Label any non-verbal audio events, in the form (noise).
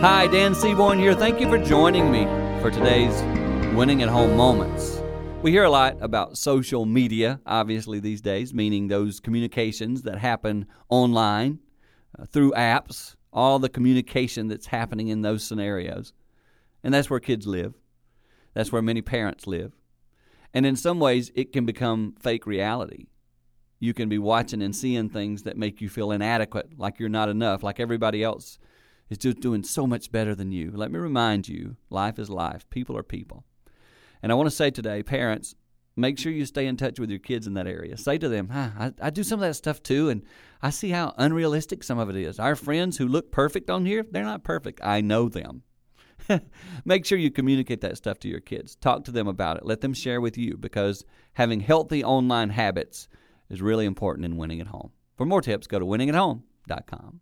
Hi, Dan Seaborn here. Thank you for joining me for today's Winning at Home Moments. We hear a lot about social media, obviously, these days, meaning those communications that happen online uh, through apps, all the communication that's happening in those scenarios. And that's where kids live, that's where many parents live. And in some ways, it can become fake reality. You can be watching and seeing things that make you feel inadequate, like you're not enough, like everybody else is just doing so much better than you. Let me remind you life is life, people are people. And I want to say today, parents, make sure you stay in touch with your kids in that area. Say to them, huh, I, I do some of that stuff too, and I see how unrealistic some of it is. Our friends who look perfect on here, they're not perfect. I know them. (laughs) make sure you communicate that stuff to your kids. Talk to them about it. Let them share with you because having healthy online habits is really important in winning at home. For more tips, go to winningathome.com.